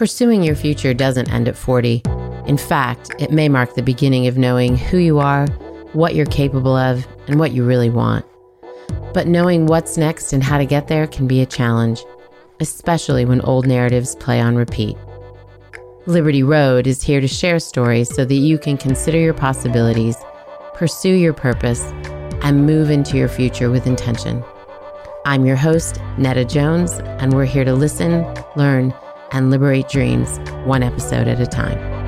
Pursuing your future doesn't end at 40. In fact, it may mark the beginning of knowing who you are, what you're capable of, and what you really want. But knowing what's next and how to get there can be a challenge, especially when old narratives play on repeat. Liberty Road is here to share stories so that you can consider your possibilities, pursue your purpose, and move into your future with intention. I'm your host, Nada Jones, and we're here to listen, learn, and liberate dreams one episode at a time.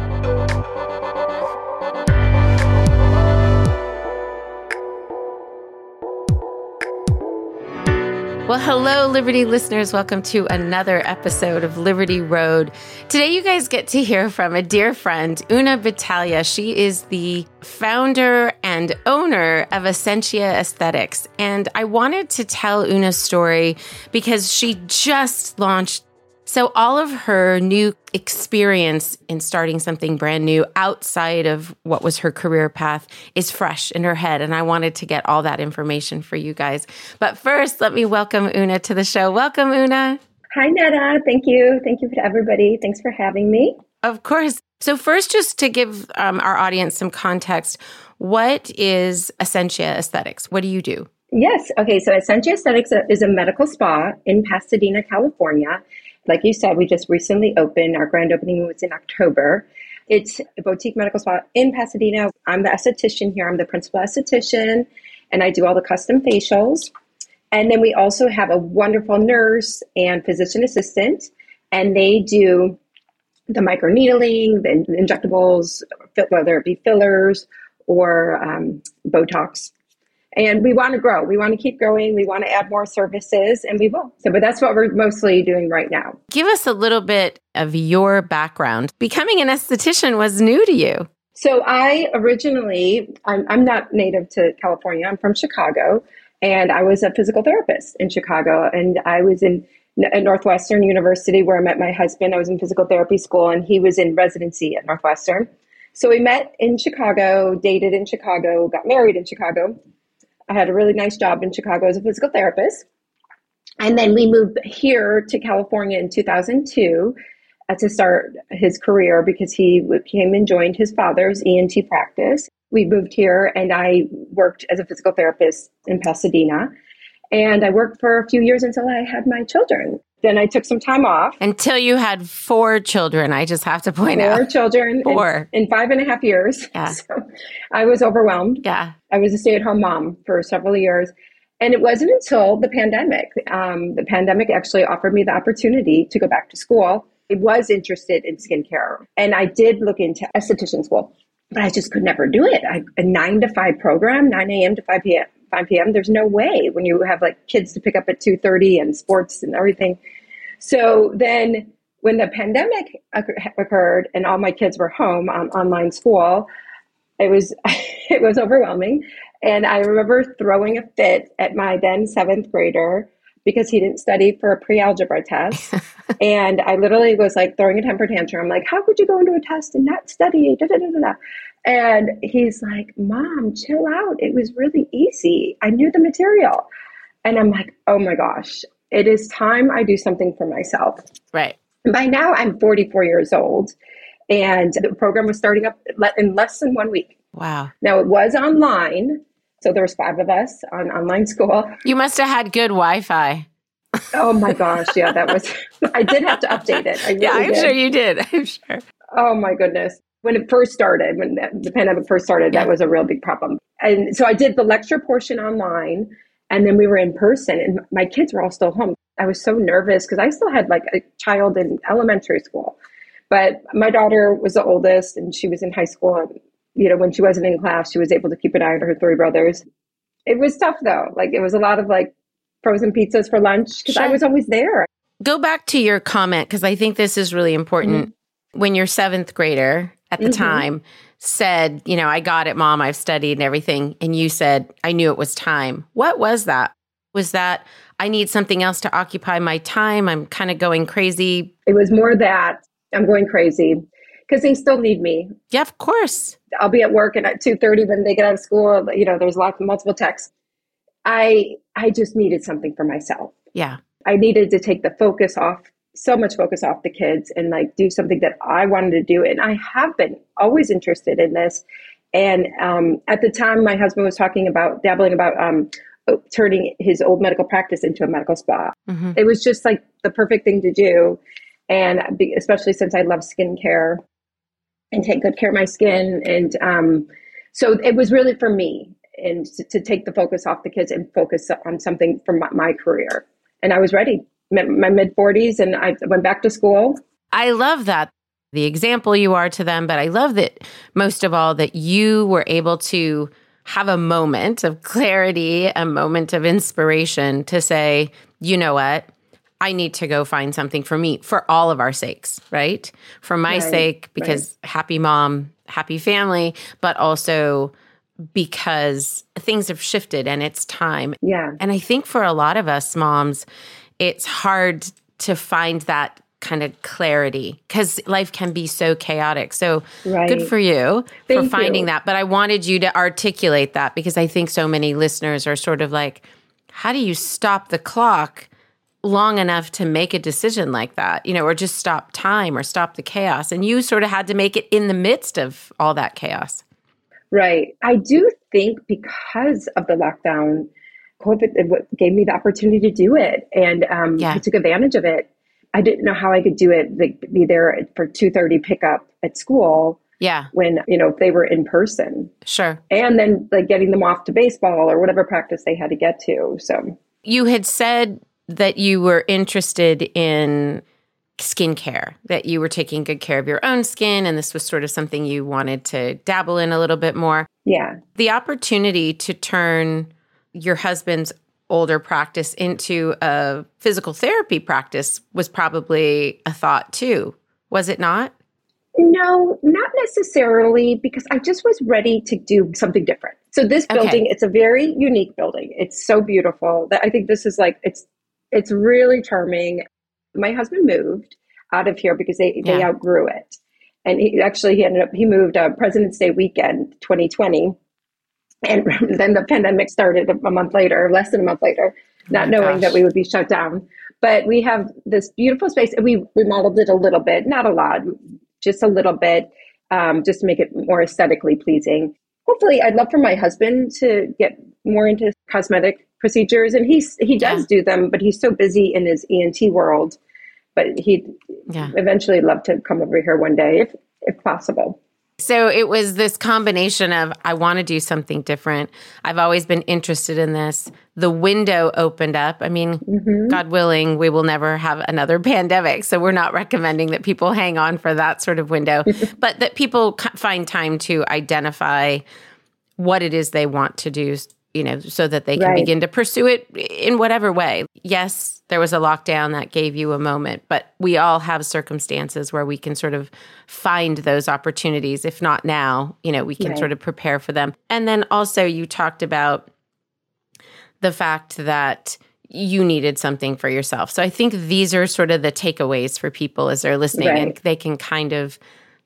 Well, hello, Liberty listeners. Welcome to another episode of Liberty Road. Today, you guys get to hear from a dear friend, Una Battaglia. She is the founder and owner of Essentia Esthetics. And I wanted to tell Una's story because she just launched so, all of her new experience in starting something brand new outside of what was her career path is fresh in her head. And I wanted to get all that information for you guys. But first, let me welcome Una to the show. Welcome, Una. Hi, Nada. Thank you. Thank you to everybody. Thanks for having me. Of course. So, first, just to give um, our audience some context, what is Essentia Esthetics? What do you do? Yes. Okay. So, Essentia Esthetics is a medical spa in Pasadena, California. Like you said, we just recently opened. Our grand opening was in October. It's a boutique medical spa in Pasadena. I'm the esthetician here. I'm the principal esthetician, and I do all the custom facials. And then we also have a wonderful nurse and physician assistant, and they do the microneedling, the injectables, whether it be fillers or um, Botox and we want to grow. We want to keep growing. We want to add more services, and we will. So, but that's what we're mostly doing right now. Give us a little bit of your background. Becoming an esthetician was new to you. So, I originally, I'm, I'm not native to California. I'm from Chicago, and I was a physical therapist in Chicago, and I was in at Northwestern University where I met my husband. I was in physical therapy school, and he was in residency at Northwestern. So we met in Chicago, dated in Chicago, got married in Chicago, I had a really nice job in Chicago as a physical therapist. And then we moved here to California in 2002 uh, to start his career because he came and joined his father's ENT practice. We moved here and I worked as a physical therapist in Pasadena. And I worked for a few years until I had my children. Then I took some time off. Until you had four children, I just have to point four out. Four children. Four. In, in, five and a half years. Yeah. So I was overwhelmed. Yeah. I was a stay at home mom for several years. And it wasn't until the pandemic. Um, the pandemic actually offered me the opportunity to go back to school. I was interested in skincare. And I did look into esthetician school, but I just could never do it. I, a nine to five program, 9 a.m. to 5 p.m. 5 p.m. There's no way when you have like kids to pick up at 2:30 and sports and everything. So then when the pandemic occurred and all my kids were home on online school, It was it was overwhelming. And I remember throwing a fit at my then seventh grader because he didn't study for a pre-algebra test. and I literally was like throwing a temper tantrum. I'm like, how could you go into a test and not study? Da, da, da. And he's like, Mom, chill out. It was really easy. I knew the material. And I'm like, oh my gosh, it is time I do something for myself. Right. By now, I'm 44 years old, and the program was starting up in less than one week. Wow. Now, it was online. So there was five of us on online school. You must have had good Wi-Fi. Oh my gosh, yeah, that was. I did have to update it. Really yeah, I'm did. sure you did. I'm sure. Oh my goodness, when it first started, when the pandemic first started, that was a real big problem. And so I did the lecture portion online, and then we were in person, and my kids were all still home. I was so nervous because I still had like a child in elementary school, but my daughter was the oldest, and she was in high school. And you know, when she wasn't in class, she was able to keep an eye on her three brothers. It was tough though. Like it was a lot of like frozen pizzas for lunch because sure. I was always there. Go back to your comment because I think this is really important. Mm-hmm. When your seventh grader at the mm-hmm. time said, you know, I got it, mom, I've studied and everything. And you said, I knew it was time. What was that? Was that I need something else to occupy my time? I'm kind of going crazy. It was more that I'm going crazy because they still need me. Yeah, of course. I'll be at work and at 2:30 when they get out of school, you know, there's lots of multiple texts. I I just needed something for myself. Yeah. I needed to take the focus off so much focus off the kids and like do something that I wanted to do and I have been always interested in this. And um, at the time my husband was talking about dabbling about um, turning his old medical practice into a medical spa. Mm-hmm. It was just like the perfect thing to do. And especially since I love skincare, and take good care of my skin. And um, so it was really for me and to, to, take the focus off the kids and focus on something for my, my career. And I was ready, my, mid 40s, and I went back to school. I love that. The example you are to them, but I love that most of all that you were able to have a moment of clarity, a moment of inspiration to say, you know what? I need to go find something for me for all of our sakes, right? For my right, sake, because right. happy mom, happy family, but also because things have shifted and it's time. Yeah. And I think for a lot of us moms, it's hard to find that kind of clarity because life can be so chaotic. So right. good for you Thank for finding you. that. But I wanted you to articulate that because I think so many listeners are sort of like, how do you stop the clock long enough to make a decision like that, you know, or just stop time or stop the chaos. And you sort of had to make it in the midst of all that chaos. Right. I do think because of the lockdown, COVID gave me the opportunity to do it, and um, yeah. I took advantage of it. I didn't know how I could do it, like be there for two thirty pickup at school. Yeah. When you know they were in person. Sure. And then like getting them off to baseball or whatever practice they had to get to. So you had said that you were interested in skincare, that you were taking good care of your own skin, and this was sort of something you wanted to dabble in a little bit more. Yeah. The opportunity to turn your husband's older practice into a physical therapy practice was probably a thought too, was it not? No, not necessarily, because I just was ready to do something different. So this building, okay. it's a very unique building. It's so beautiful that I think this is like it's it's really charming. My husband moved out of here because they, yeah. they outgrew it. And he actually he ended up he moved uh, President's Day weekend 2020. And then the pandemic started a month later, less than a month later, not oh knowing gosh. that we would be shut down. But we have this beautiful space and we remodeled it a little bit, not a lot, just a little bit, um, just to make it more aesthetically pleasing. Hopefully, I'd love for my husband to get more into cosmetic procedures, and he's he does yeah. do them, but he's so busy in his ENT world. But he'd yeah. eventually love to come over here one day if if possible. So it was this combination of I want to do something different. I've always been interested in this. The window opened up. I mean, mm-hmm. God willing, we will never have another pandemic. So we're not recommending that people hang on for that sort of window, but that people find time to identify what it is they want to do you know, so that they can Right. begin to pursue it in whatever way. Yes, there was a lockdown that gave you a moment, but we all have circumstances where we can sort of find those opportunities. If not now, you know, we can Right. sort of prepare for them. And then also, you talked about the fact that you needed something for yourself. So I think these are sort of the takeaways for people as they're listening and they can kind of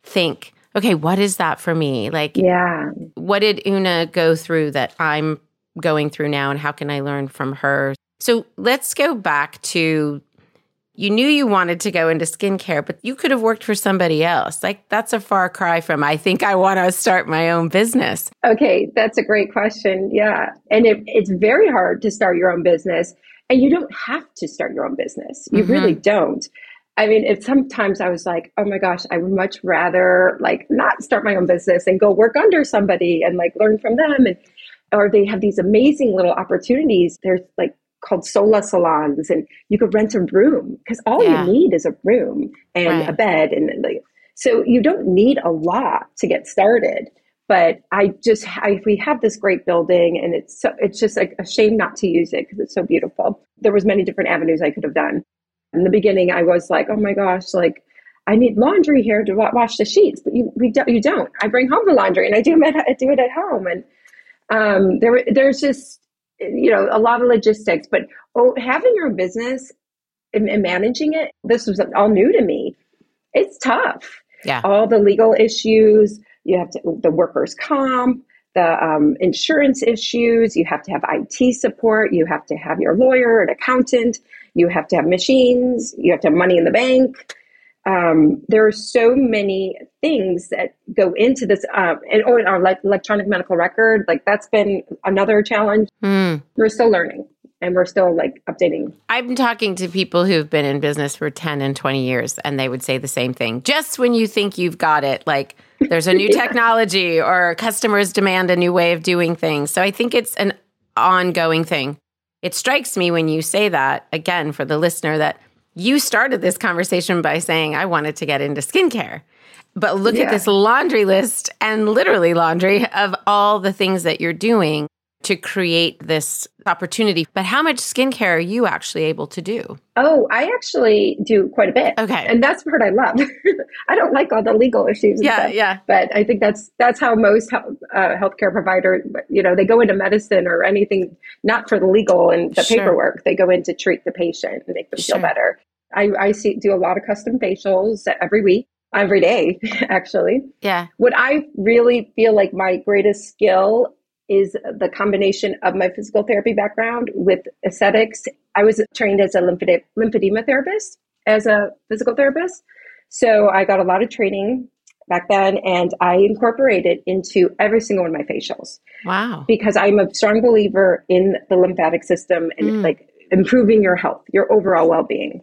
think, okay, what is that for me? Like, Yeah. what did Una go through that I'm going through now and how can I learn from her? So let's go back to you knew you wanted to go into skincare, but you could have worked for somebody else. Like that's a far cry from I think I want to start my own business. Okay, that's a great question. Yeah. And it, it's very hard to start your own business, and you don't have to start your own business. You Mhm. really don't. I mean, it, sometimes I was like, oh my gosh, I would much rather like not start my own business and go work under somebody and like learn from them. And or they have these amazing little opportunities. There's like called Sola salons, and you could rent a room because all Yeah. you need is a room and Right. a bed, and like so you don't need a lot to get started. But I just I, we have this great building, and it's so it's just like a shame not to use it because it's so beautiful. There was many different avenues I could have done. In the beginning, I was like, oh my gosh, like I need laundry here to wa- wash the sheets, but you we don't, you don't. I bring home the laundry and I do it at, I do it at home, and um, there there's just you know a lot of logistics. But oh, having your business and, and managing it, this was all new to me. It's tough. Yeah. All the legal issues. You have to the workers' comp. The um, insurance issues, you have to have IT support, you have to have your lawyer, an accountant, you have to have machines, you have to have money in the bank um, there are so many things that go into this um, and oh, and our like electronic medical record like that's been another challenge Hmm. we're still learning and we're still like updating I'm talking to people who've been in business for 10 and 20 years, and they would say the same thing. Just when you think you've got it, like there's a new technology or customers demand a new way of doing things. So I think it's an ongoing thing. It strikes me when you say that, again, for the listener, that you started this conversation by saying, I wanted to get into skincare. But look at this laundry list and literally laundry of all the things that you're doing to create this opportunity. But how much skincare are you actually able to do? oh i actually do quite a bit Okay. and that's part i love i don't like all the legal issues Yeah, stuff, yeah. but i think that's that's how most health, uh, healthcare providers you know they go into medicine or anything not for the legal and the Sure. paperwork they go in to treat the patient and make them Sure. feel better i, I see, do a lot of custom facials every week every day actually Yeah. what I really feel like my greatest skill is the combination of my physical therapy background with aesthetics. I was trained as a lymphede- lymphedema therapist, as a physical therapist. So I got a lot of training back then and I incorporated it into every single one of my facials Wow. because I'm a strong believer in the lymphatic system and Mm. like improving your health, your overall well-being.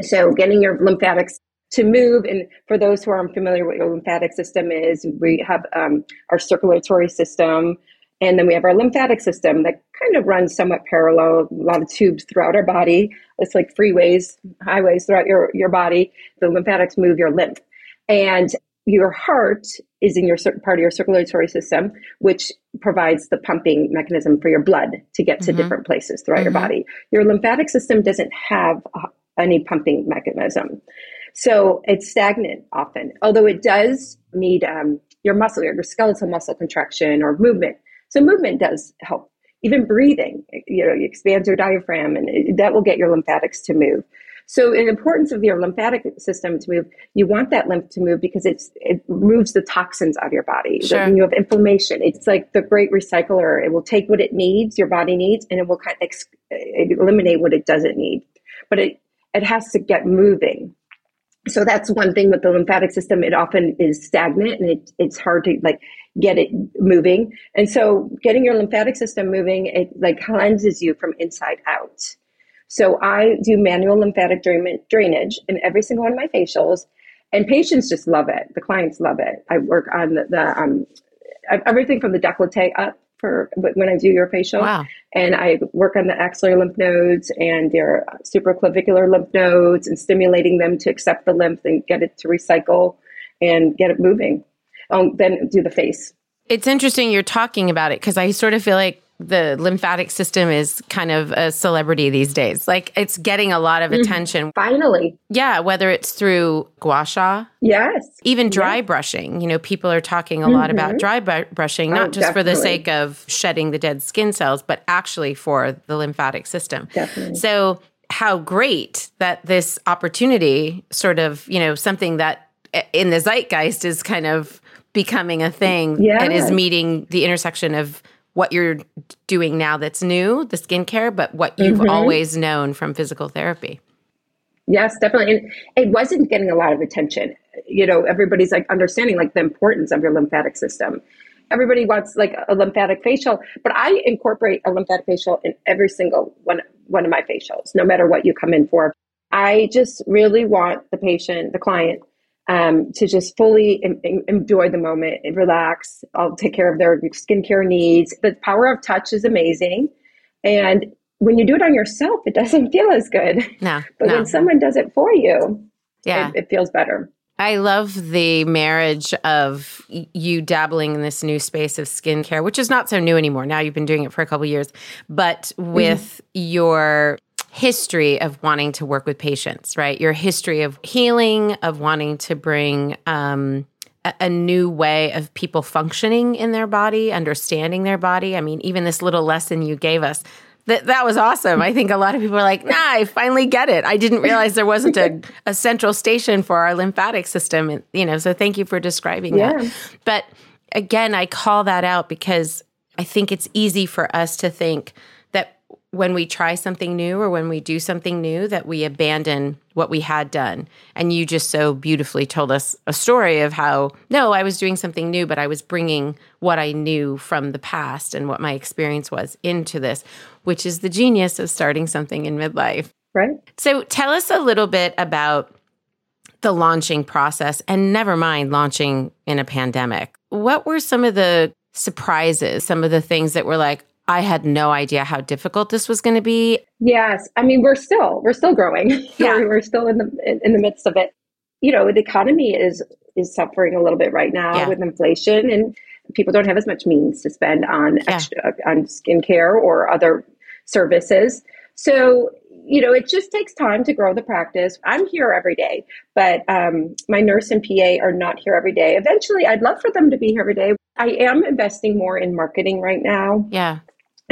So getting your lymphatics to move, and for those who are unfamiliar with your lymphatic system is, we have um, our circulatory system, and then we have our lymphatic system that kind of runs somewhat parallel, a lot of tubes throughout our body. It's like freeways, highways throughout your, your body. The lymphatics move your lymph. And your heart is in your part of your circulatory system, which provides the pumping mechanism for your blood to get to Mhm. different places throughout your Mhm. body. Your lymphatic system doesn't have any pumping mechanism. So it's stagnant often, although it does need um, your muscle, your skeletal muscle contraction or movement. So movement does help. Even breathing, you know, expands your diaphragm and it, that will get your lymphatics to move. So the importance of your lymphatic system to move, you want that lymph to move because it's it moves the toxins out of your body. Sure. When you have inflammation, it's like the great recycler. It will take what it needs, your body needs, and it will kind of ex- eliminate what it doesn't need. But it it has to get moving. So that's one thing with the lymphatic system. It often is stagnant and it, it's hard to like get it moving. And so getting your lymphatic system moving, it like cleanses you from inside out. So I do manual lymphatic drain- drainage in every single one of my facials and patients just love it. The clients love it. I work on the, the um, everything from the décolleté up for when I do your facial Wow. and I work on the axillary lymph nodes and their supraclavicular lymph nodes and stimulating them to accept the lymph and get it to recycle and get it moving. Um, then do the face. It's interesting you're talking about it because I sort of feel like the lymphatic system is kind of a celebrity these days. Like it's getting a lot of Mm-hmm. attention. Finally. Yeah, whether it's through gua sha, Yes. even dry brushing. You know, people are talking a lot about dry br- brushing, not Mm-hmm. Oh, just for the sake of shedding the dead skin cells, but actually for the lymphatic system. Definitely. So, how great that this opportunity, sort of, you know, something that in the zeitgeist is kind of becoming a thing and is meeting the intersection of what you're doing now that's new, the skincare, but what you've Mm-hmm. always known from physical therapy. Yes, definitely. And it wasn't getting a lot of attention. You know, everybody's like understanding like the importance of your lymphatic system. Everybody wants like a lymphatic facial, but I incorporate a lymphatic facial in every single one one of my facials, no matter what you come in for. I just really want the patient, the client, um, to just fully en- en- enjoy the moment and relax. I'll take care of their skincare needs. The power of touch is amazing, and when you do it on yourself, it doesn't feel as good. No, But no. when someone does it for you, yeah. it, it feels better. I love the marriage of you dabbling in this new space of skincare, which is not so new anymore. Now you've been doing it for a couple years, but with your history of wanting to work with patients, right? Your history of healing, of wanting to bring um, a, a new way of people functioning in their body, understanding their body. I mean, even this little lesson you gave us. That, that was awesome. I think a lot of people are like, nah, I finally get it. I didn't realize there wasn't a, a central station for our lymphatic system. And, you know, so thank you for describing Yeah. that. But again, I call that out because I think it's easy for us to think when we try something new or when we do something new, that we abandon what we had done. And you just so beautifully told us a story of how, no, I was doing something new, but I was bringing what I knew from the past and what my experience was into this, which is the genius of starting something in midlife. Right? So tell us a little bit about the launching process and never mind launching in a pandemic. What were some of the surprises, some of the things that were like, I had no idea how difficult this was going to be? Yes. I mean, we're still we're still growing. Yeah. we're, still in the in, in the midst of it. You know, the economy is is suffering a little bit right now Yeah. with inflation, and people don't have as much means to spend on Yeah. extra, on skincare or other services. So you know, it just takes time to grow the practice. I'm here every day, but um, my nurse and PA are not here every day. Eventually, I'd love for them to be here every day. I am investing more in marketing right now. Yeah.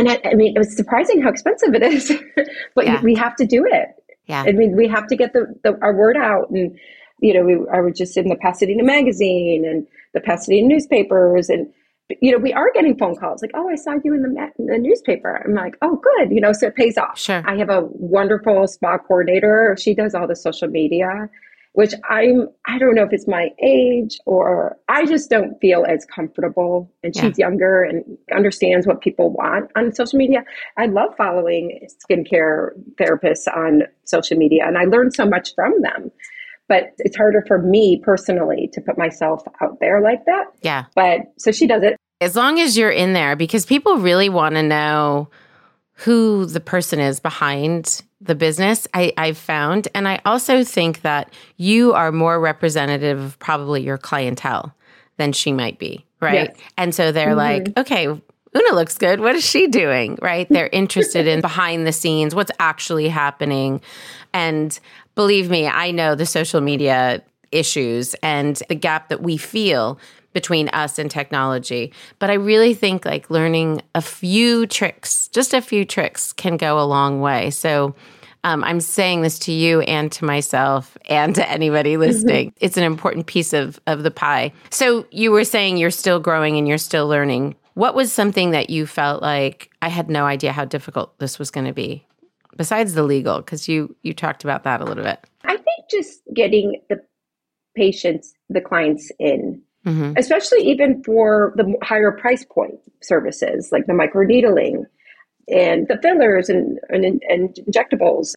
And I, I mean, it was surprising how expensive it is, but Yeah. we have to do it. Yeah. I mean, we have to get the, the our word out. And you know, we, I was just in the Pasadena Magazine and the Pasadena newspapers, and you know, we are getting phone calls like, "Oh, I saw you in the in the newspaper." I'm like, "Oh, good," you know, so it pays off. Sure. I have a wonderful spa coordinator. She does all the social media, which I'm. I don't know if it's my age or I just don't feel as comfortable. And Yeah. she's younger and understands what people want on social media. I love following skincare therapists on social media, and I learn so much from them. But it's harder for me personally to put myself out there like that. Yeah. But so she does it. As long as you're in there, because people really want to know who the person is behind the business, I, I've found. And I also think that you are more representative of probably your clientele than she might be. Right. Yes. And so they're mm-hmm. like, okay, Una looks good. What is she doing? Right. They're interested in behind the scenes, what's actually happening. And believe me, I know the social media issues and the gap that we feel between us and technology. But I really think like learning a few tricks, just a few tricks, can go a long way. So um, I'm saying this to you and to myself and to anybody listening. It's an important piece of, of the pie. So you were saying you're still growing and you're still learning. What was something that you felt like I had no idea how difficult this was going to be? Besides the legal, because you you talked about that a little bit. I think just getting the patients, the clients in, Mhm. especially even for the higher price point services like the microneedling and the fillers and, and, and injectables.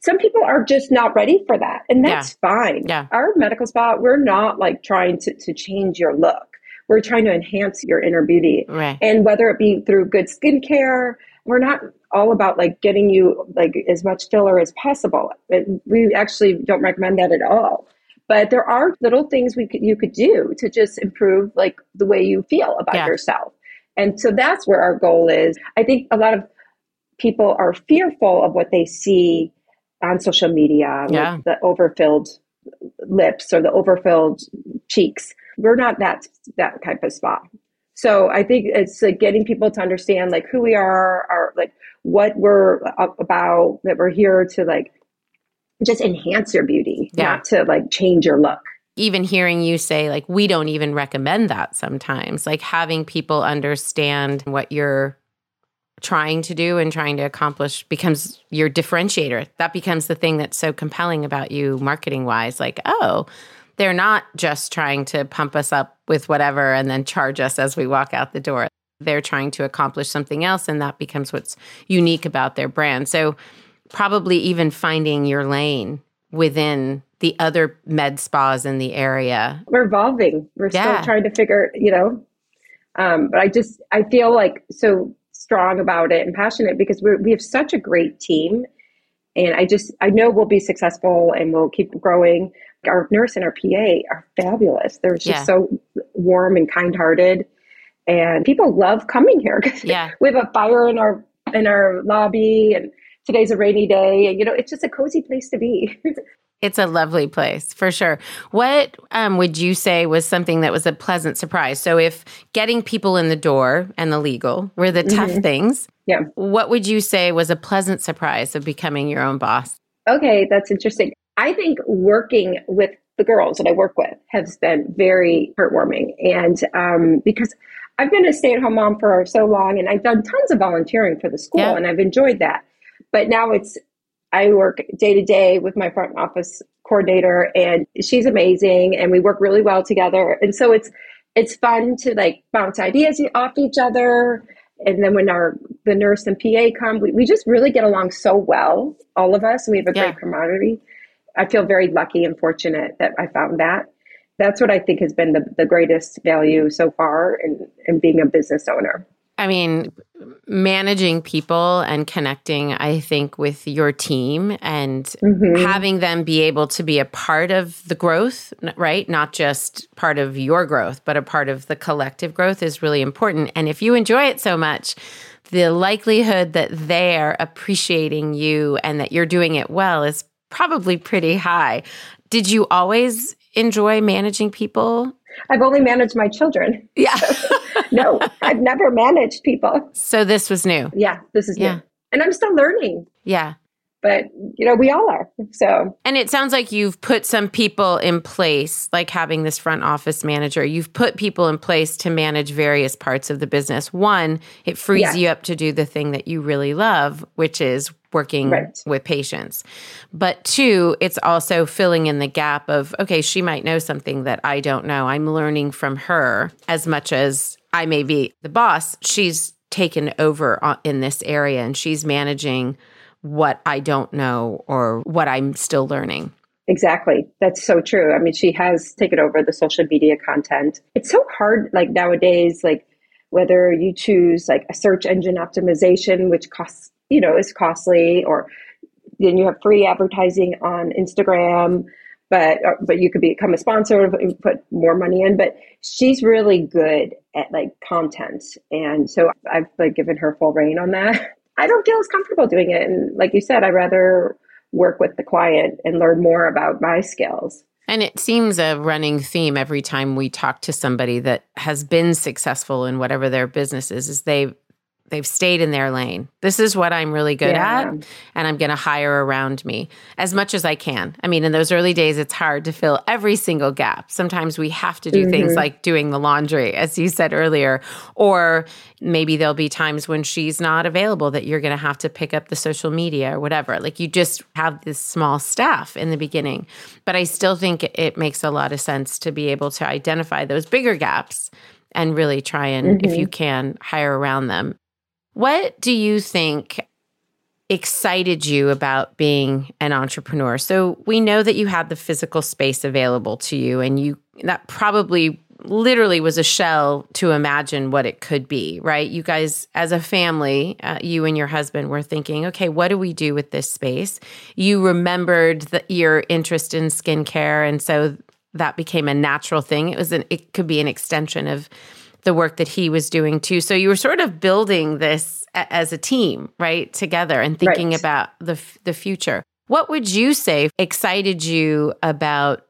Some people are just not ready for that, and that's fine. Yeah. Our medical spa, we're not like trying to, to change your look. We're trying to enhance your inner beauty. Right. And whether it be through good skincare, we're not all about like getting you like as much filler as possible. And we actually don't recommend that at all. But there are little things we could, you could do to just improve like the way you feel about Yeah. yourself. And so that's where our goal is. I think a lot of people are fearful of what they see on social media, Yeah. like the overfilled lips or the overfilled cheeks. We're not that that type of spot. So I think it's like getting people to understand like who we are, our like what we're uh, about, that we're here to like just enhance your beauty, Yeah. not to like change your look. even hearing you say like we don't even recommend that sometimes. Like having people understand what you're trying to do and trying to accomplish becomes your differentiator. That becomes the thing that's so compelling about you marketing wise like oh they're not just trying to pump us up with whatever and then charge us as we walk out the door. They're trying to accomplish something else and that becomes what's unique about their brand. So probably even finding your lane within the other med spas in the area. we're evolving. We're Yeah. still trying to figure, you know. Um, but I just I feel like so strong about it and passionate because we we have such a great team, and I just I know we'll be successful and we'll keep growing. Our nurse and our PA are fabulous. They're just Yeah. so warm and kind hearted, and people love coming here because Yeah. we have a fire in our in our lobby and. Today's a rainy day, and you know it's just a cozy place to be. It's a lovely place for sure. What um, would you say was something that was a pleasant surprise? So, if getting people in the door and the legal were the tough things, yeah. what would you say was a pleasant surprise of becoming your own boss? Okay, that's interesting. I think working with the girls that I work with has been very heartwarming. And um, because I've been a stay at home mom for so long and I've done tons of volunteering for the school Yeah. and I've enjoyed that. But now it's, I work day to day with my front office coordinator and she's amazing and we work really well together. And so it's, it's fun to like bounce ideas off each other. And then when our the nurse and PA come, we, we just really get along so well, all of us, and we have a Yeah. great camaraderie. I feel very lucky and fortunate that I found that. That's what I think has been the, the greatest value so far in, in being a business owner. I mean, managing people and connecting, I think, with your team and Mm-hmm. having them be able to be a part of the growth, right? Not just part of your growth, but a part of the collective growth is really important. And if you enjoy it so much, the likelihood that they're appreciating you and that you're doing it well is probably pretty high. Did you always enjoy managing people? I've only managed my children. Yeah. No, I've never managed people. so this was new. Yeah, this is Yeah. new. And I'm still learning, Yeah. But you know, we all are. So And it sounds like you've put some people in place, like having this front office manager. You've put people in place to manage various parts of the business. One, it frees Yeah. you up to do the thing that you really love, which is working Right. with patients. But two, it's also filling in the gap of, okay, she might know something that I don't know. I'm learning from her as much as I may be the boss. She's taken over uh, in this area and she's managing what I don't know or what I'm still learning. Exactly. That's so true. I mean, she has taken over the social media content. It's so hard, like nowadays, like whether you choose like a search engine optimization, which costs, you know, is costly, or then you have free advertising on Instagram, but uh, but you could become a sponsor and put more money in. But she's really good at like content, and so I've like given her full reign on that. I don't feel as comfortable doing it, and like you said, I'd rather work with the client and learn more about my skills. And it seems a running theme every time we talk to somebody that has been successful in whatever their business is, is they they've stayed in their lane. This is what I'm really good Yeah. at, and I'm going to hire around me as much as I can. I mean, in those early days, it's hard to fill every single gap. Sometimes we have to do things mm-hmm. like doing the laundry, as you said earlier, or maybe there'll be times when she's not available that you're going to have to pick up the social media or whatever. Like you just have this small staff in the beginning. But I still think it makes a lot of sense to be able to identify those bigger gaps and really try and, if mm-hmm. you can, hire around them. What do you think excited you about being an entrepreneur? So we know that you had the physical space available to you and you that probably literally was a shell to imagine what it could be, right? You guys as a family, uh, you and your husband were thinking, okay, what do we do with this space? You remembered the, your interest in skincare and so that became a natural thing. It was an it could be an extension of the work that he was doing too. So you were sort of building this a- as a team, right, together and thinking Right. about the f- the future. What would you say excited you about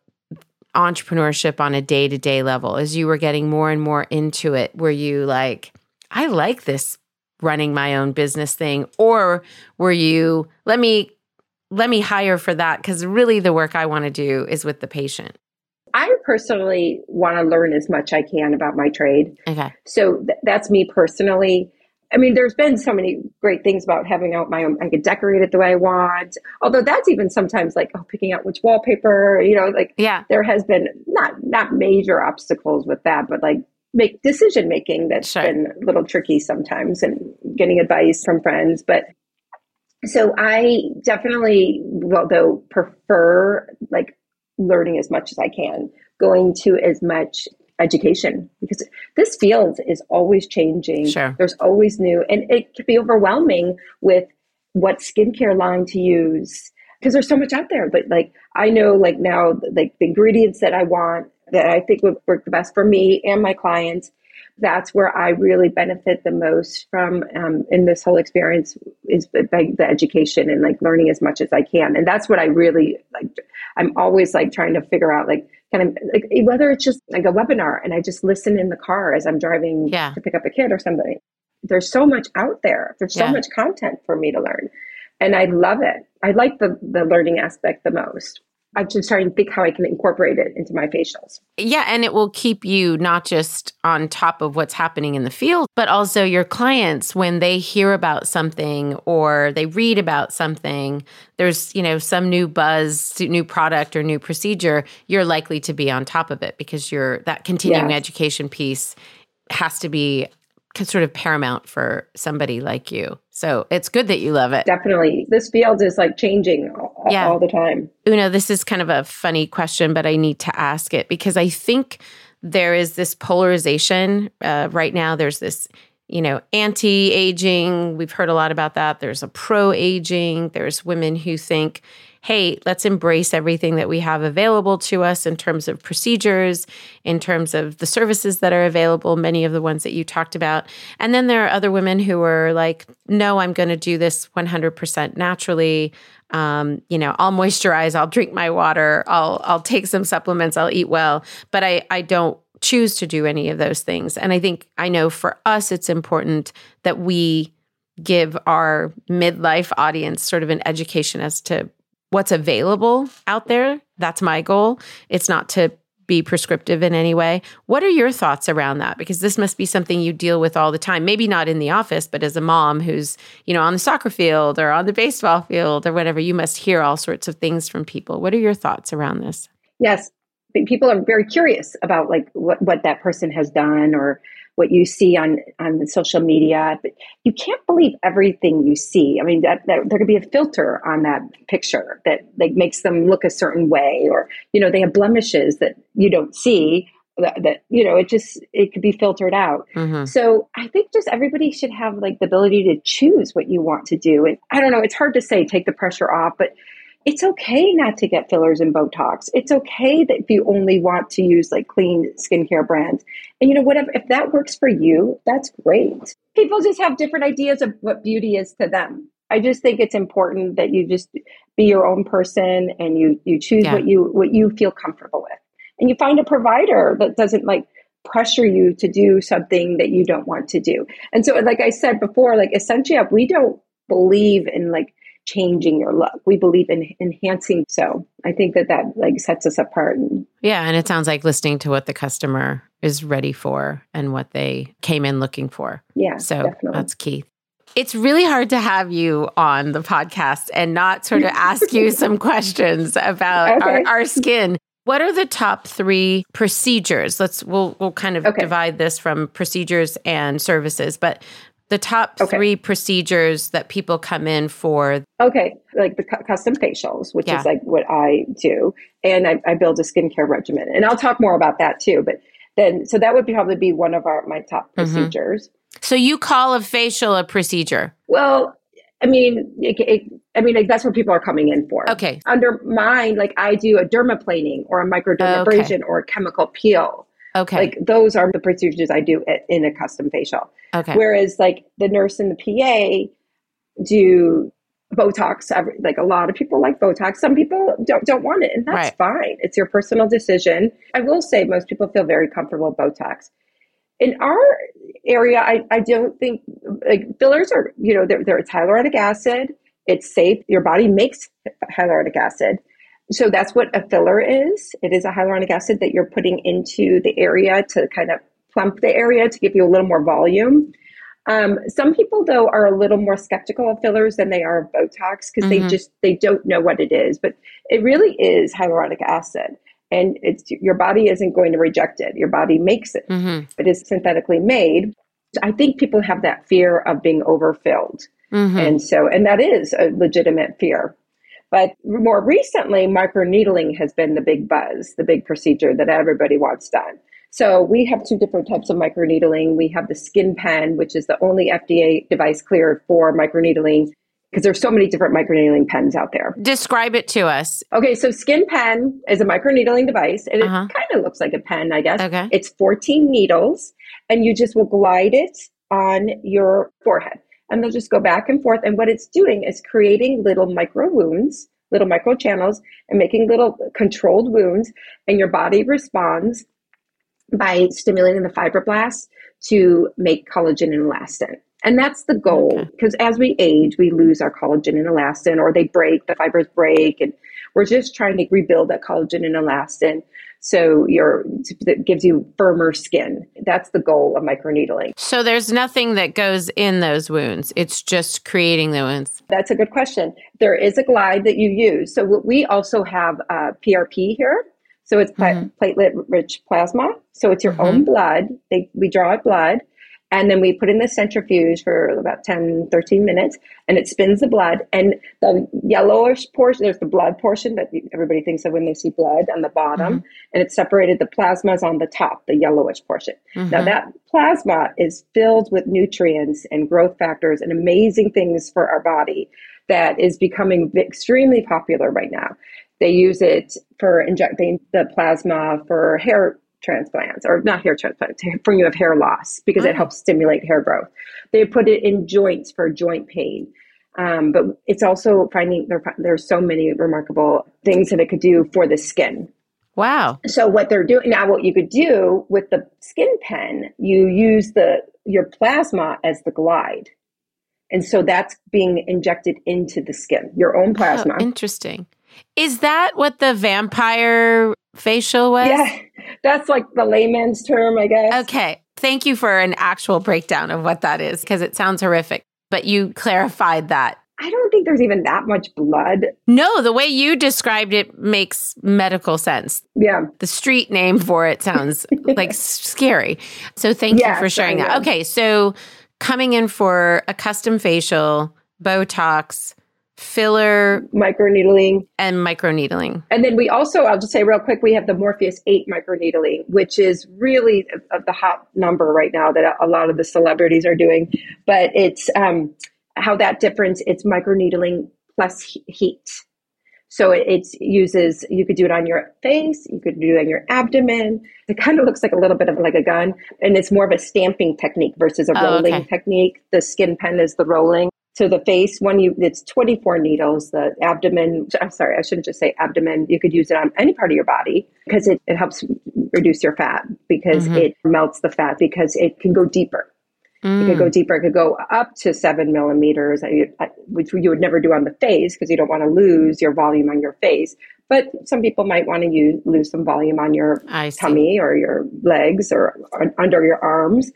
entrepreneurship on a day-to-day level as you were getting more and more into it? Were you like, I like this running my own business thing or were you let me let me hire for that cuz really the work I want to do is with the patient. I personally want to learn as much I can about my trade. Okay. So th- that's me personally. I mean, there's been so many great things about having out my own. I could decorate it the way I want. Although that's even sometimes like oh, picking out which wallpaper. You know, like Yeah. there has been not not major obstacles with that, but like make decision making that's Sure. been a little tricky sometimes, and getting advice from friends. But so I definitely, well, though, prefer like learning as much as I can, going to as much education because this field is always changing. Sure. There's always new, and it can be overwhelming with what skincare line to use because there's so much out there. But like, I know like now, like the ingredients that I want that I think would work the best for me and my clients. That's where I really benefit the most from um, in this whole experience is by the education and like learning as much as I can. And that's what I really like. I'm always like trying to figure out like kind of like whether it's just like a webinar and I just listen in the car as I'm driving Yeah. to pick up a kid or somebody. There's so much out there. There's so Yeah. much content for me to learn. And I love it. I like the the learning aspect the most. I'm just trying to think how I can incorporate it into my facials. Yeah, and it will keep you not just on top of what's happening in the field, but also your clients when they hear about something or they read about something, there's, you know, some new buzz, new product or new procedure, you're likely to be on top of it because you're that continuing Yes. education piece has to be sort of paramount for somebody like you. So, it's good that you love it. Definitely. This field is like changing Yeah. all the time. Una, this is kind of a funny question, but I need to ask it because I think there is this polarization uh, right now. There's this, you know, anti aging. We've heard a lot about that. There's a pro aging. There's women who think, hey, let's embrace everything that we have available to us in terms of procedures, in terms of the services that are available, many of the ones that you talked about. And then there are other women who are like, no, I'm going to do this 100% naturally. Um, you know, I'll moisturize, I'll drink my water, I'll I'll take some supplements, I'll eat well, but I I don't choose to do any of those things. And I think I know for us it's important that we give our midlife audience sort of an education as to what's available out there. That's my goal. It's not to be prescriptive in any way. What are your thoughts around that? Because this must be something you deal with all the time. Maybe not in the office, but as a mom who's, you know, on the soccer field or on the baseball field or whatever, you must hear all sorts of things from people. What are your thoughts around this? Yes. People are very curious about like what, what that person has done or what you see on on the social media. But you can't believe everything you see. I mean, that, that there could be a filter on that picture that like makes them look a certain way, or you know, they have blemishes that you don't see. That, that you know, it just it could be filtered out. hmm So I think just everybody should have like the ability to choose what you want to do. And I don't know, it's hard to say take the pressure off, but it's okay not to get fillers and Botox. It's okay that if you only want to use like clean skincare brands. And you know, whatever, if that works for you, that's great. People just have different ideas of what beauty is to them. I just think it's important that you just be your own person and you you choose Yeah. what you what you feel comfortable with. And you find a provider that doesn't like pressure you to do something that you don't want to do. And so like I said before, like Essentia, we don't believe in like changing your look. We believe in enhancing. So I think that that like sets us apart. Yeah. And it sounds like listening to what the customer is ready for and what they came in looking for. yeah, So definitely. that's key. It's really hard to have you on the podcast and not sort of ask you some questions about Okay. our, our skin. What are the top three procedures? Let's we'll we'll kind of Okay. divide this from procedures and services, but the top Okay. three procedures that people come in for. Okay, like the cu- custom facials, which Yeah. is like what I do, and I, I build a skincare regimen, and I'll talk more about that too. But then, so that would be probably be one of our my top Mm-hmm. procedures. So you call a facial a procedure. Well, I mean, it, it, I mean, like that's what people are coming in for. Okay. Under mine, like I do a dermaplaning or a microdermabrasion or a chemical peel. Okay. Like those are the procedures I do in a custom facial. Okay. Whereas like the nurse and the PA do Botox. Every, like a lot of people like Botox. Some people don't don't want it, and that's Right. fine. It's your personal decision. I will say most people feel very comfortable with Botox. In our area, I, I don't think like fillers are you know they're, they're it's hyaluronic acid. It's safe. Your body makes hyaluronic acid. So that's what a filler is. It is a hyaluronic acid that you're putting into the area to kind of plump the area to give you a little more volume. Um, some people though are a little more skeptical of fillers than they are of Botox because they Mhm. just they don't know what it is. But it really is hyaluronic acid, and it's your body isn't going to reject it. Your body makes it. hmm It is synthetically made. I think people have that fear of being overfilled. hmm And so, and that is a legitimate fear. But more recently, microneedling has been the big buzz, the big procedure that everybody wants done. So we have two different types of microneedling. We have the skin pen, which is the only FDA device cleared for microneedling because there's so many different microneedling pens out there. Describe it to us. Okay, so Skin Pen is a microneedling device, and Uh-huh. it kind of looks like a pen, I guess. Okay. It's 14 needles, and you just will glide it on your forehead, and they'll just go back and forth. And what it's doing is creating little micro wounds, little micro channels, and making little controlled wounds, and your body responds by stimulating the fibroblasts to make collagen and elastin. And that's the goal Okay. because as we age, we lose our collagen and elastin, or they break, the fibers break, and we're just trying to rebuild that collagen and elastin so your that gives you firmer skin. That's the goal of microneedling. So there's nothing that goes in those wounds. It's just creating the wounds. That's a good question. There is a glide that you use. So what- we also have uh, PRP here. So it's pla- Mhm. platelet-rich plasma. So it's your Mhm. own blood. They, we draw blood, and then we put in the centrifuge for about 10, 13 minutes, and it spins the blood. And the yellowish portion, there's the blood portion that everybody thinks of when they see blood on the bottom, and it's separated. The plasma is on the top, the yellowish portion. Now Mhm. that plasma is filled with nutrients and growth factors and amazing things for our body that is becoming extremely popular right now. They use it for injecting the plasma for hair transplants or not hair transplants for you have hair loss because it Mm. helps stimulate hair growth. They put it in joints for joint pain. Um, but it's also finding there, there's so many remarkable things that it could do for the skin. Wow. So what they're doing now, what you could do with the skin pen, you use the your plasma as the glide, and so that's being injected into the skin, your own plasma. Oh, interesting. Is that what the vampire facial was? yeah, that's like the layman's term, I guess. Okay. Thank you for an actual breakdown of what that is because it sounds horrific. But you clarified that. I don't think there's even that much blood. No, the way you described it makes medical sense. Yeah, The street name for it sounds like scary. So thank you for sharing that. Okay, so coming in for a custom facial, Botox, filler, microneedling. and microneedling. And then we also, I'll just say real quick, we have the Morpheus 8 microneedling, which is really of the hot number right now that a lot of the celebrities are doing. But it's um, how that difference, it's microneedling plus heat. So it it's uses, you could do it on your face, you could do it on your abdomen. It kind of looks like a little bit of like a gun, and it's more of a stamping technique versus a Oh, rolling okay. technique. The skin pen is the rolling. So the face, one you it's 24 needles. The abdomen, I'm sorry, I shouldn't just say abdomen. You could use it on any part of your body because it, it helps reduce your fat because Mhm. it melts the fat because it can go deeper. It could Mm. go deeper. It could go up to seven millimeters, uh, which you would never do on the face because you don't want to lose your volume on your face. But some people might want to use, lose some volume on your tummy or your legs or, or under your arms.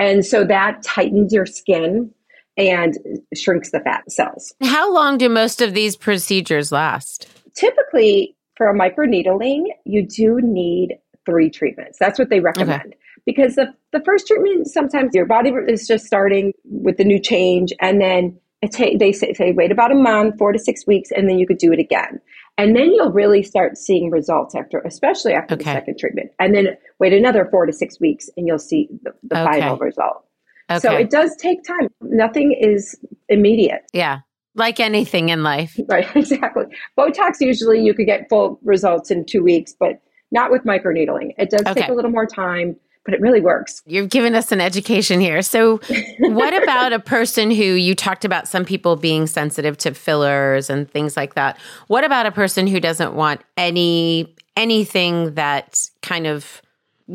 And so that tightens your skin and shrinks the fat cells. How long do most of these procedures last? Typically, for a microneedling, you do need three treatments. That's what they recommend. Because the, the first treatment, sometimes your body is just starting with the new change, and then it ta- they say, say wait about a month, four to six weeks, and then you could do it again. And then you'll really start seeing results after, especially after the second treatment. And then wait another four to six weeks, and you'll see the, the Okay. final result. Okay. So it does take time. Nothing is immediate. yeah. Like anything in life. Right, exactly. Botox usually you could get full results in two weeks, but not with microneedling. It does Okay. take a little more time, but it really works. You've given us an education here. So, what about a person who you talked about some people being sensitive to fillers and things like that? What about a person who doesn't want any anything that kind of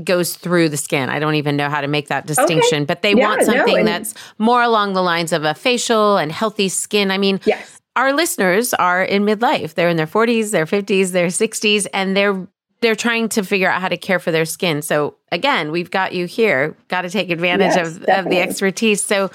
goes through the skin? I don't even know how to make that distinction, but they Yeah, want no, something and- that's more along the lines of a facial and healthy skin. I mean, Yes. our listeners are in midlife. They're in their 40s, their 50s, their 60s and they're they're trying to figure out how to care for their skin. So again, we've got you here. Got to take advantage Yes, of, of the expertise. So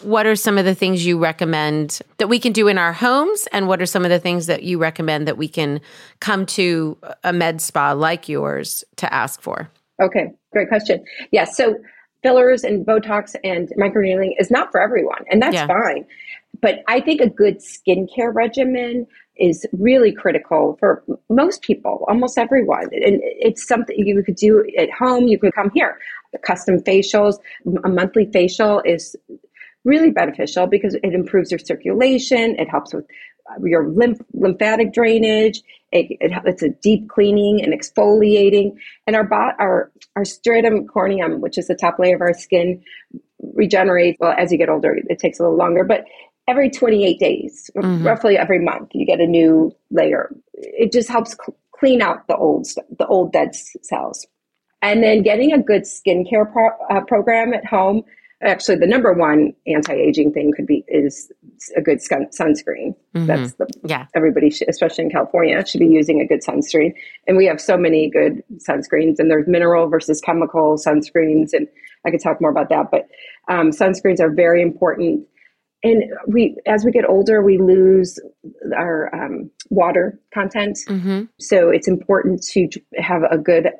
what are some of the things you recommend that we can do in our homes and what are some of the things that you recommend that we can come to a med spa like yours to ask for? Okay, great question. Yes, so fillers and Botox and microneedling is not for everyone, and that's Yeah. fine. But I think a good skincare regimen is really critical for most people, almost everyone. And it's something you could do at home. You could come here. Custom facials, a monthly facial is really beneficial because it improves your circulation. It helps with your lymph, lymphatic drainage. It, it, it's a deep cleaning and exfoliating. And our, bot, our, our stratum corneum, which is the top layer of our skin, regenerates. Well, as you get older, it takes a little longer, but every 28 days, roughly every month, you get a new layer. It just helps cl- clean out the old, the old dead cells. And then getting a good skincare pro- uh, program at home. Actually, the number one anti-aging thing could be is a good sun- sunscreen. That's the Yeah. everybody, should, especially in California, should be using a good sunscreen. And we have so many good sunscreens, and there's mineral versus chemical sunscreens, and I could talk more about that. But um, sunscreens are very important. And we, as we get older, we lose our um, water content. Mm-hmm. So it's important to have a good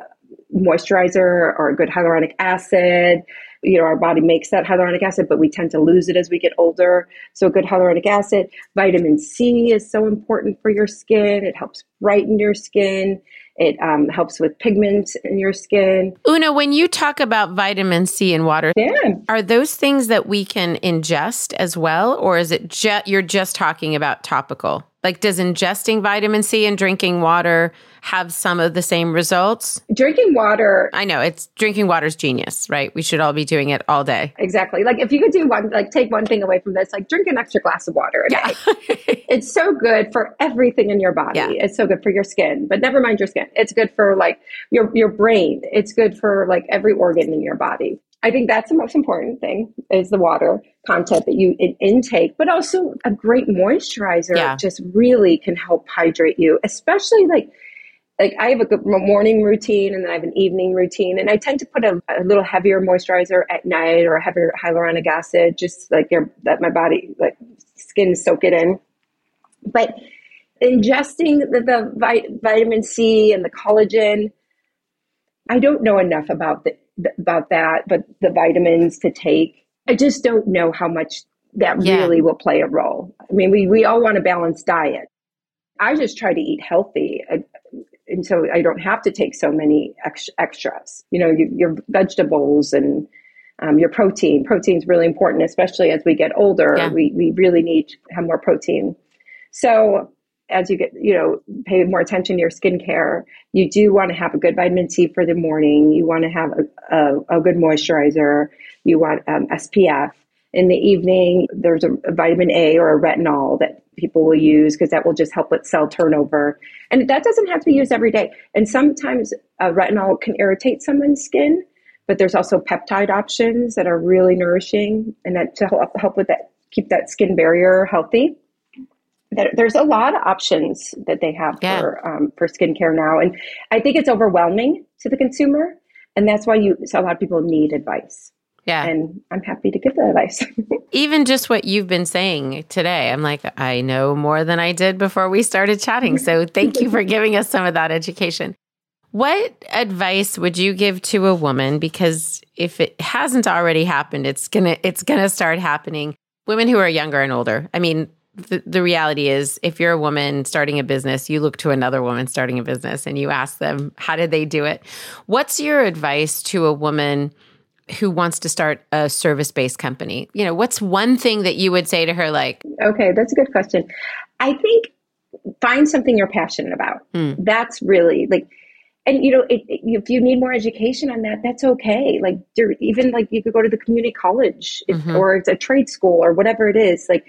moisturizer or a good hyaluronic acid. You know, our body makes that hyaluronic acid, but we tend to lose it as we get older. So, good hyaluronic acid. Vitamin C is so important for your skin. It helps brighten your skin. It um, helps with pigment in your skin. Una, when you talk about vitamin C in water, Yeah. Are those things that we can ingest as well, or is it you're just talking about topical? Like, does ingesting vitamin C and drinking water have some of the same results? Drinking water I know it's drinking water's genius, right? We should all be doing it all day. Exactly. Like if you could do one, like take one thing away from this, like drink an extra glass of water a day. it's so good for everything in your body. Yeah. It's so good for your skin, but never mind your skin. It's good for like your your brain. It's good for like every organ in your body. I think that's the most important thing is the water content that you in- intake, but also a great moisturizer Yeah. just really can help hydrate you, especially like like I have a good morning routine and then I have an evening routine, and I tend to put a, a little heavier moisturizer at night or a heavier hyaluronic acid, just like your that my body like skin soak it in. But ingesting the, the vi- vitamin C and the collagen, I don't know enough about the, about that, but the vitamins to take, I just don't know how much that Yeah. really will play a role. I mean, we we all want a balanced diet. I just try to eat healthy. uh, and so I don't have to take so many ex- extras. You know, your, your vegetables and um, your protein. Protein is really important, especially as we get older. Yeah. We we really need to have more protein. So as you get, you know, pay more attention to your skincare, you do want to have a good vitamin C for the morning. You want to have a, a, a good moisturizer. You want um, SPF. In the evening, there's a, a vitamin A or a retinol that people will use because that will just help with cell turnover. And that doesn't have to be used every day. And sometimes uh, retinol can irritate someone's skin, but there's also peptide options that are really nourishing and that to help, help with that, keep that skin barrier healthy. There- There's a lot of options that they have Yeah. for um, for skincare now, and I think it's overwhelming to the consumer, and that's why you so a lot of people need advice, Yeah. and I'm happy to give the advice. Even just what you've been saying today, I'm like, I know more than I did before we started chatting. So thank you for giving us some of that education. What advice would you give to a woman? Because if it hasn't already happened, it's gonna it's gonna start happening. Women who are younger and older. I mean, the, the reality is, if you're a woman starting a business, you look to another woman starting a business and you ask them, how did they do it? What's your advice to a woman? who wants to start a service based company? You know, what's one thing that you would say to her, like, Okay, that's a good question. I think find something you're passionate about. Hmm. That's really like and you know, it, it, if you need more education on that, that's okay. Like, there, even like you could go to the community college if, mm-hmm. or it's a trade school or whatever it is. Like,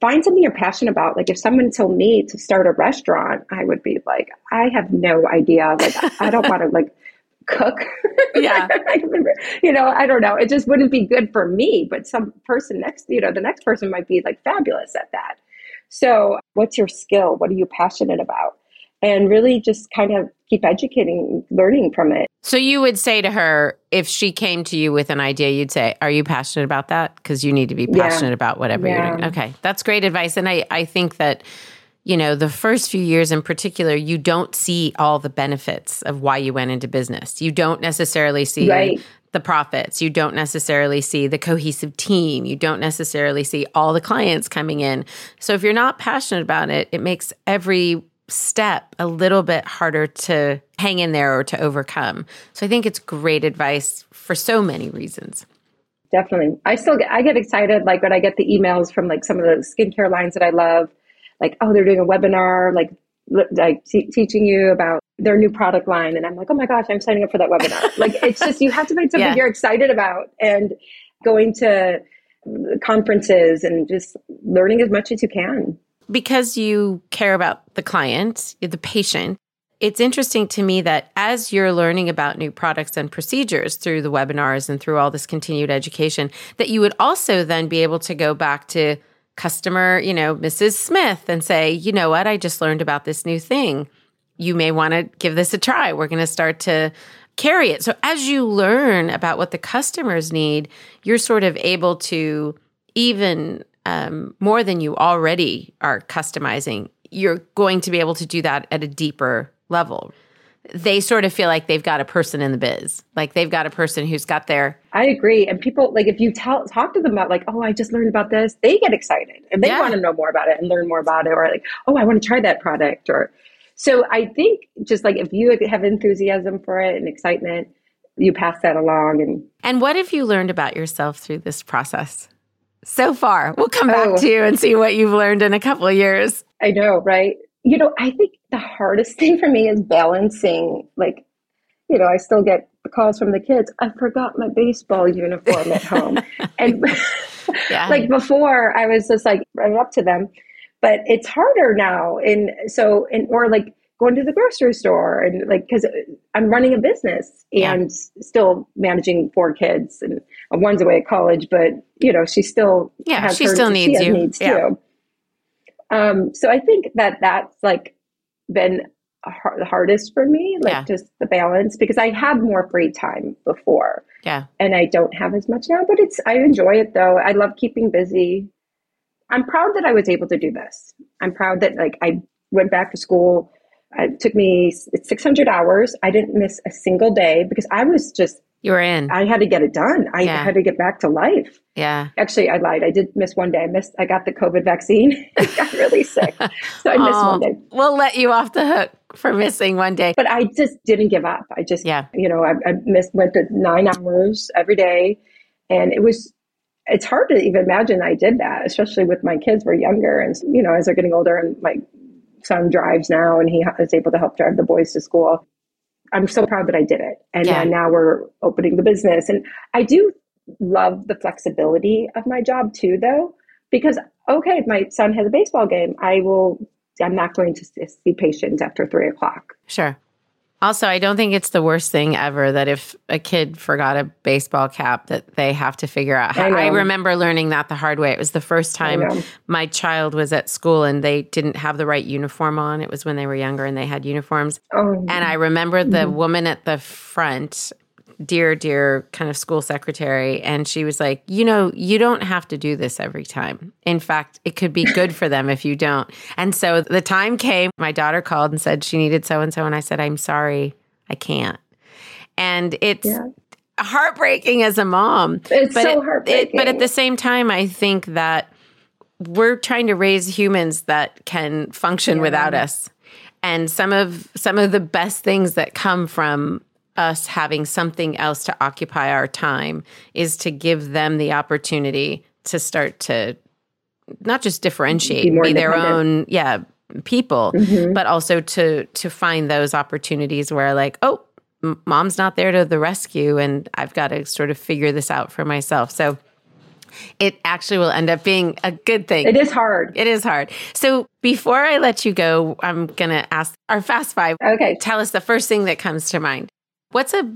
find something you're passionate about. Like, if someone told me to start a restaurant, I would be like, I have no idea. Like, I don't want to like cook. Yeah. you know, I don't know. It just wouldn't be good for me, but some person next, you know, the next person might be like fabulous at that. So, what's your skill? What are you passionate about? And really just kind of keep educating, learning from it. So, you would say to her, if she came to you with an idea, you'd say, Are you passionate about that? Because you need to be passionate yeah. about whatever yeah. you're doing. Okay. That's great advice. And I, I think that you know, the first few years in particular, you don't see all the benefits of why you went into business. You don't necessarily see right. the profits. You don't necessarily see the cohesive team. You don't necessarily see all the clients coming in. So if you're not passionate about it, it makes every step a little bit harder to hang in there or to overcome. So I think it's great advice for so many reasons. Definitely. I still get I get excited like when I get the emails from like some of the skincare lines that I love like, oh, they're doing a webinar, like, like t- teaching you about their new product line. And I'm like, oh my gosh, I'm signing up for that webinar. like, it's just, you have to find something yeah. you're excited about and going to conferences and just learning as much as you can. Because you care about the client, the patient, it's interesting to me that as you're learning about new products and procedures through the webinars and through all this continued education, that you would also then be able to go back to customer, you know, Mrs. Smith and say, you know what, I just learned about this new thing. You may want to give this a try. We're going to start to carry it. So as you learn about what the customers need, you're sort of able to even um, more than you already are customizing. You're going to be able to do that at a deeper level they sort of feel like they've got a person in the biz. Like they've got a person who's got their I agree. And people like if you tell talk to them about like, oh, I just learned about this, they get excited and they yeah. want to know more about it and learn more about it or like, oh, I want to try that product or so I think just like if you have enthusiasm for it and excitement, you pass that along and And what have you learned about yourself through this process? So far, we'll come back oh. to you and see what you've learned in a couple of years. I know, right? You know, I think the hardest thing for me is balancing like you know i still get calls from the kids i forgot my baseball uniform at home and yeah. like before i was just like running up to them but it's harder now and so and or like going to the grocery store and like because i'm running a business and yeah. still managing four kids and one's away at college but you know she still yeah she still needs she you needs yeah. too um so i think that that's like been hard, the hardest for me, like yeah. just the balance, because I had more free time before. Yeah. And I don't have as much now, but it's, I enjoy it though. I love keeping busy. I'm proud that I was able to do this. I'm proud that like I went back to school. It took me 600 hours. I didn't miss a single day because I was just you were in. I had to get it done. I yeah. had to get back to life. Yeah. Actually, I lied. I did miss one day. I missed. I got the COVID vaccine. I got really sick, so I missed oh, one day. We'll let you off the hook for missing one day. But I just didn't give up. I just, yeah. You know, I, I missed went to nine hours every day, and it was. It's hard to even imagine I did that, especially with my kids were younger, and you know, as they're getting older, and my son drives now, and he is able to help drive the boys to school I'm so proud that I did it. And yeah. Uh, now we're opening the business. And I do love the flexibility of my job too, though, because okay, if my son has a baseball game, I will. I'm not going to see patients after three o'clock. Sure. Also, I don't think it's the worst thing ever that if a kid forgot a baseball cap that they have to figure out. How, I, I, remember learning that the hard way. It was the first time my child was at school and they didn't have the right uniform on. It was when they were younger and they had uniforms. Oh. And I remember the mm-hmm. woman at the front dear, dear kind of school secretary. And she was like, you know, you don't have to do this every time. In fact, it could be good for them if you don't. And so the time came, my daughter called and said she needed so and so. And I said, I'm sorry, I can't. And it's, yeah. Heartbreaking as a mom. It's but so heartbreaking. It, but at the same time, I think that we're trying to raise humans that can function yeah. without us and some of some of the best things that come from us having something else to occupy our time is to give them the opportunity to start to not just differentiate, be, be their own, yeah, people, mm-hmm. but also to to find those opportunities where like, oh, m- mom's not there to the rescue and I've got to sort of figure this out for myself. So it actually will end up being a good thing. It is hard. It is hard. So before I let you go, I'm going to ask our fast five. Okay. Tell us the first thing that comes to mind. What's a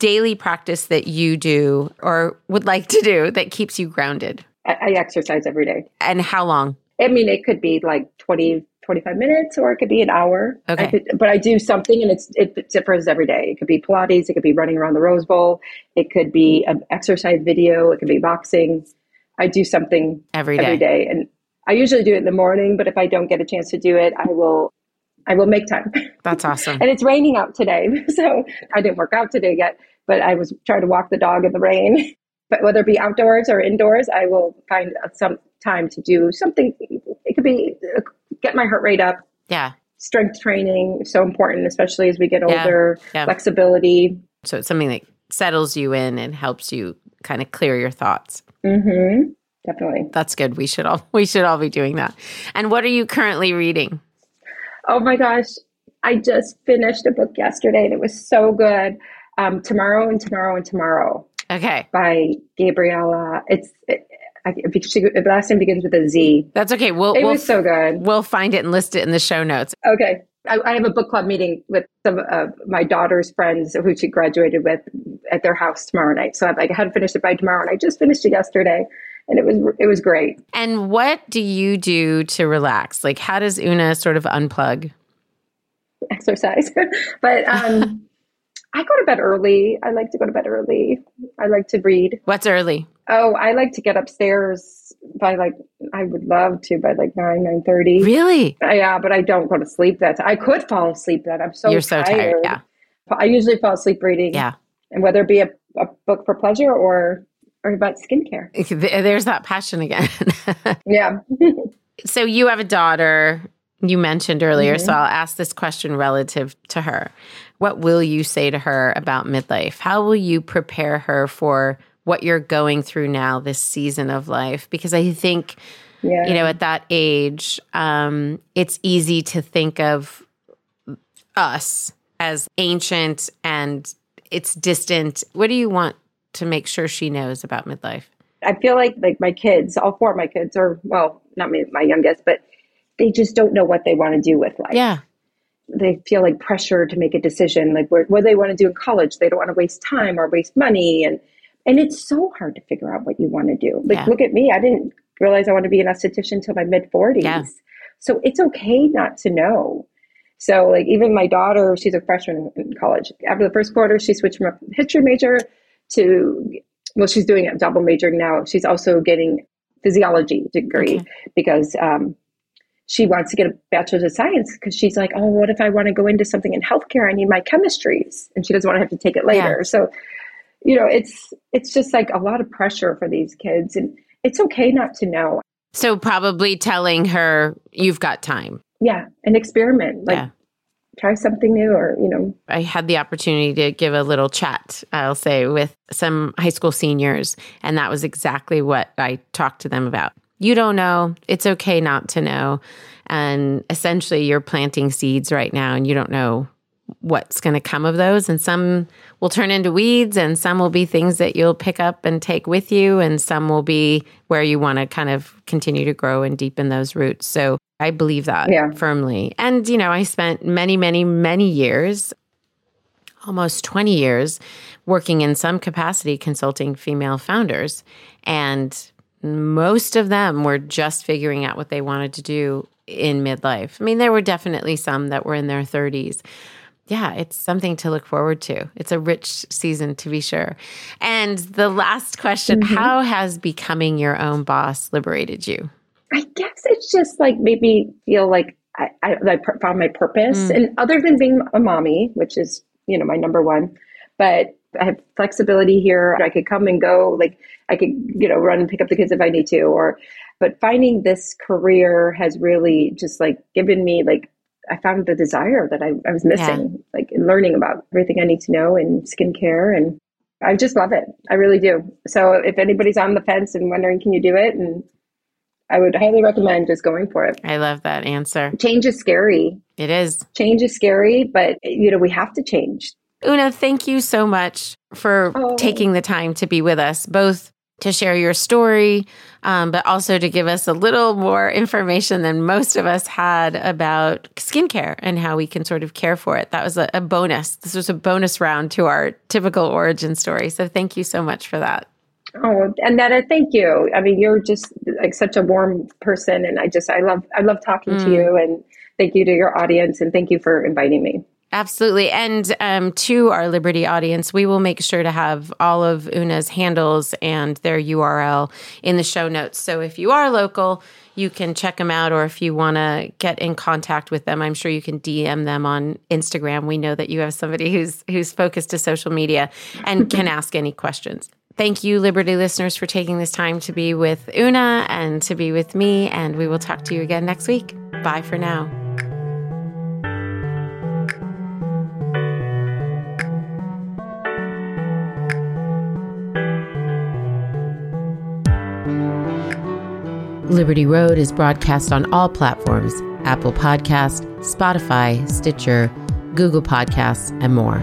daily practice that you do or would like to do that keeps you grounded? I, I exercise every day. And how long? I mean, it could be like 20, 25 minutes or it could be an hour. Okay. I could, but I do something and it's, it differs every day. It could be Pilates. It could be running around the Rose Bowl. It could be an exercise video. It could be boxing. I do something Every day. every day. And I usually do it in the morning, but if I don't get a chance to do it, I will, I will make time. That's awesome. and it's raining out today. So I didn't work out today yet, but I was trying to walk the dog in the rain. But whether it be outdoors or indoors, I will find some time to do something. It could be uh, get my heart rate up, Yeah. strength training, so important, especially as we get older, Yeah. flexibility. So it's something that settles you in and helps you kind of clear your thoughts. hmm Definitely. That's good. We should all we should all be doing that. And what are you currently reading? Oh my gosh. I just finished a book yesterday and it was so good. Um, tomorrow and tomorrow and tomorrow Okay. by Gabriella. It's it, I, she, the last name begins with a Z. That's okay. We'll It we'll, was so good. we'll find it and list it in the show notes. Okay. I, I have a book club meeting with some of my daughter's friends who she graduated with at their house tomorrow night. So I'm like, I had to finish it by tomorrow, and I just finished it yesterday, and it was it was great. And what do you do to relax? Like how does Una sort of unplug? Exercise, but um, I go to bed early. I like to go to bed early. I like to read. What's early? Oh, I like to get upstairs by like I would love to by like nine nine thirty. Really? Yeah, but I don't go to sleep. That I could fall asleep. That I'm so You're so tired. Yeah. I usually fall asleep reading. Yeah. and whether it be a, a book for pleasure or or about skincare. There's that passion again. Yeah. so you have a daughter you mentioned earlier, so I'll ask this question relative to her. What will you say to her about midlife? How will you prepare her for what you're going through now, this season of life? Because I think, yeah. you know, at that age, um, it's easy to think of us as ancient and it's distant. What do you want to make sure she knows about midlife? I feel like like my kids, all four of my kids are well, not me, my youngest, but they just don't know what they want to do with life. Yeah. They feel like pressure to make a decision, like what, what they want to do in college. They don't want to waste time or waste money, and and it's so hard to figure out what you want to do. Like, Yeah. look at me. I didn't realize I wanted to be an esthetician until my mid forties. Yeah. So it's okay not to know. So like even my daughter, she's a freshman in college. After the first quarter, she switched from a history major to well, she's doing a double majoring now. She's also getting physiology degree Okay. because um, she wants to get a bachelor's of science because she's like, oh, what if I want to go into something in healthcare? I need my chemistries, and she doesn't want to have to take it later. So, you know, it's it's just like a lot of pressure for these kids, and it's okay not to know. So probably telling her you've got time. Yeah, an experiment, like Yeah. Try something new, or you know, I had the opportunity to give a little chat, I'll say, with some high school seniors. And that was exactly what I talked to them about. You don't know. It's okay not to know. And essentially, you're planting seeds right now and you don't know what's going to come of those. And some will turn into weeds, and some will be things that you'll pick up and take with you, and some will be where you want to kind of continue to grow and deepen those roots. So I believe that Yeah. firmly. And, you know, I spent many, many, many years almost 20 years working in some capacity consulting female founders. And most of them were just figuring out what they wanted to do in midlife. I mean, there were definitely some that were in their 30s. Yeah, it's something to look forward to. It's a rich season to be sure. And the last question mm-hmm. How has becoming your own boss liberated you? I guess it's just like made me feel like I, I, I found my purpose. Mm. And other than being a mommy, which is, you know, my number one, but I have flexibility here. I could come and go. Like I could, you know, run and pick up the kids if I need to. Or, but finding this career has really just like given me like, I found the desire that I, I was missing, like in learning about everything I need to know in skincare. And I just love it. I really do. So if anybody's on the fence and wondering, can you do it? And I would highly recommend just going for it. I love that answer. Change is scary. It is. Change is scary, but you know, we have to change. Una, thank you so much for Oh. taking the time to be with us, both to share your story, um, but also to give us a little more information than most of us had about skincare and how we can sort of care for it. That was a, a bonus. This was a bonus round to our typical origin story. So thank you so much for that. Oh, and Nada, thank you. I mean, you're just like such a warm person, and I just I love I love talking to you, and thank you to your audience, and thank you for inviting me. Absolutely. And um, to our Liberty audience, we will make sure to have all of Una's handles and their URL in the show notes. So if you are local, you can check them out, or if you want to get in contact with them, I'm sure you can DM them on Instagram. We know that you have somebody who's who's focused to social media and can ask any questions. Thank you, Liberty listeners, for taking this time to be with Una and to be with me. And we will talk to you again next week. Bye for now. Liberty Road is broadcast on all platforms Apple Podcast, Spotify, Stitcher, Google Podcasts, and more.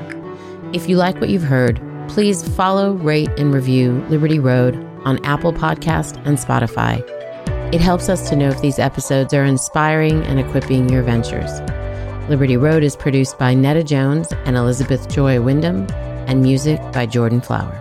If you like what you've heard, please follow, rate, and review Liberty Road on Apple Podcast and Spotify. It helps us to know if these episodes are inspiring and equipping your ventures. Liberty Road is produced by Nada Jones and Elizabeth Joy Wyndham, and music by Jordan Flower.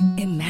Imagine